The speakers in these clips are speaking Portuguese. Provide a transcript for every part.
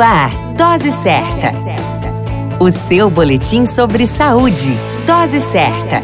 Ar, Dose Certa. O seu boletim sobre saúde. Dose Certa.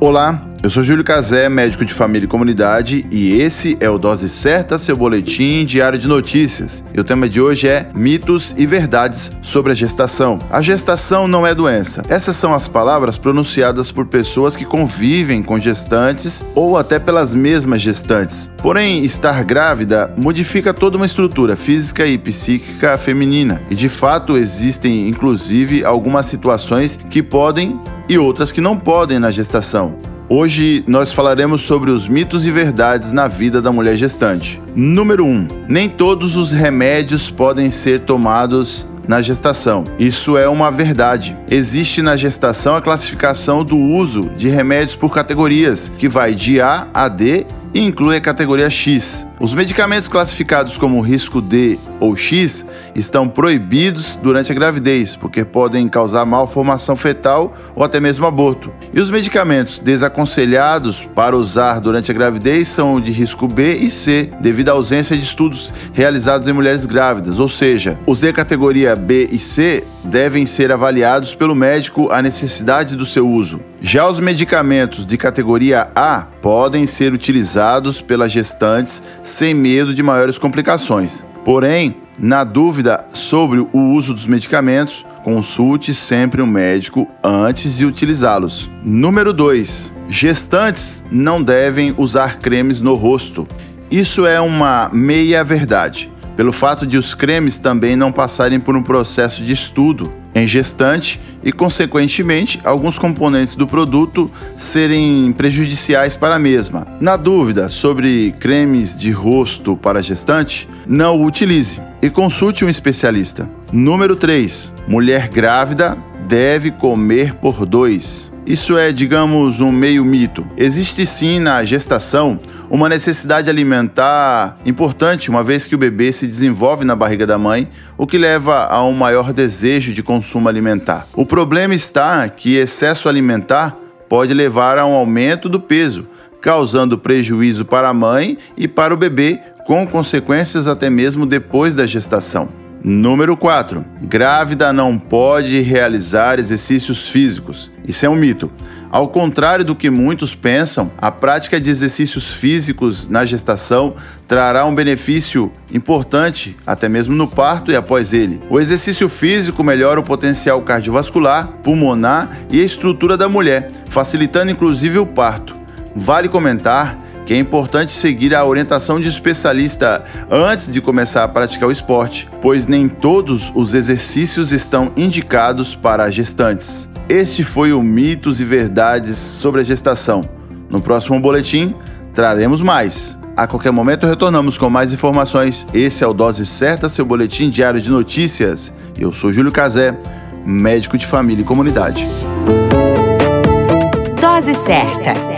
Olá, eu sou Júlio Cazé, médico de família e comunidade, e esse é o Dose Certa, seu boletim diário de notícias. E o tema de hoje é mitos e verdades sobre a gestação. A gestação não é doença. Essas são as palavras pronunciadas por pessoas que convivem com gestantes ou até pelas mesmas gestantes. Porém, estar grávida modifica toda uma estrutura física e psíquica feminina, e de fato existem inclusive algumas situações que podem e outras que não podem na gestação. Hoje nós falaremos sobre os mitos e verdades na vida da mulher gestante. Número 1. Um, nem todos os remédios podem ser tomados na gestação. Isso é uma verdade. Existe na gestação a classificação do uso de remédios por categorias, que vai de A a D e inclui a categoria X. Os medicamentos classificados como risco D ou X estão proibidos durante a gravidez, porque podem causar malformação fetal ou até mesmo aborto. E os medicamentos desaconselhados para usar durante a gravidez são de risco B e C, devido à ausência de estudos realizados em mulheres grávidas, ou seja, os de categoria B e C devem ser avaliados pelo médico a necessidade do seu uso. Já os medicamentos de categoria A podem ser utilizados pelas gestantes sem medo de maiores complicações. Porém, na dúvida sobre o uso dos medicamentos, consulte sempre um médico antes de utilizá-los. Número 2. Gestantes não devem usar cremes no rosto. Isso é uma meia verdade pelo fato de os cremes também não passarem por um processo de estudo em gestante e, consequentemente, alguns componentes do produto serem prejudiciais para a mesma. Na dúvida sobre cremes de rosto para gestante, não o utilize e consulte um especialista. Número 3. Mulher grávida deve comer por dois. Isso é, digamos, um meio mito. Existe sim na gestação uma necessidade alimentar importante, uma vez que o bebê se desenvolve na barriga da mãe, o que leva a um maior desejo de consumo alimentar. O problema está que excesso alimentar pode levar a um aumento do peso, causando prejuízo para a mãe e para o bebê, com consequências até mesmo depois da gestação. Número 4. Grávida não pode realizar exercícios físicos. Isso é um mito. Ao contrário do que muitos pensam, a prática de exercícios físicos na gestação trará um benefício importante, até mesmo no parto e após ele. O exercício físico melhora o potencial cardiovascular, pulmonar e a estrutura da mulher, facilitando inclusive o parto. Vale comentar que é importante seguir a orientação de especialista antes de começar a praticar o esporte, pois nem todos os exercícios estão indicados para gestantes. Este foi o Mitos e Verdades sobre a Gestação. No próximo boletim, traremos mais. A qualquer momento retornamos com mais informações. Esse é o Dose Certa, seu boletim diário de notícias. Eu sou Júlio Cazé, médico de família e comunidade. Dose Certa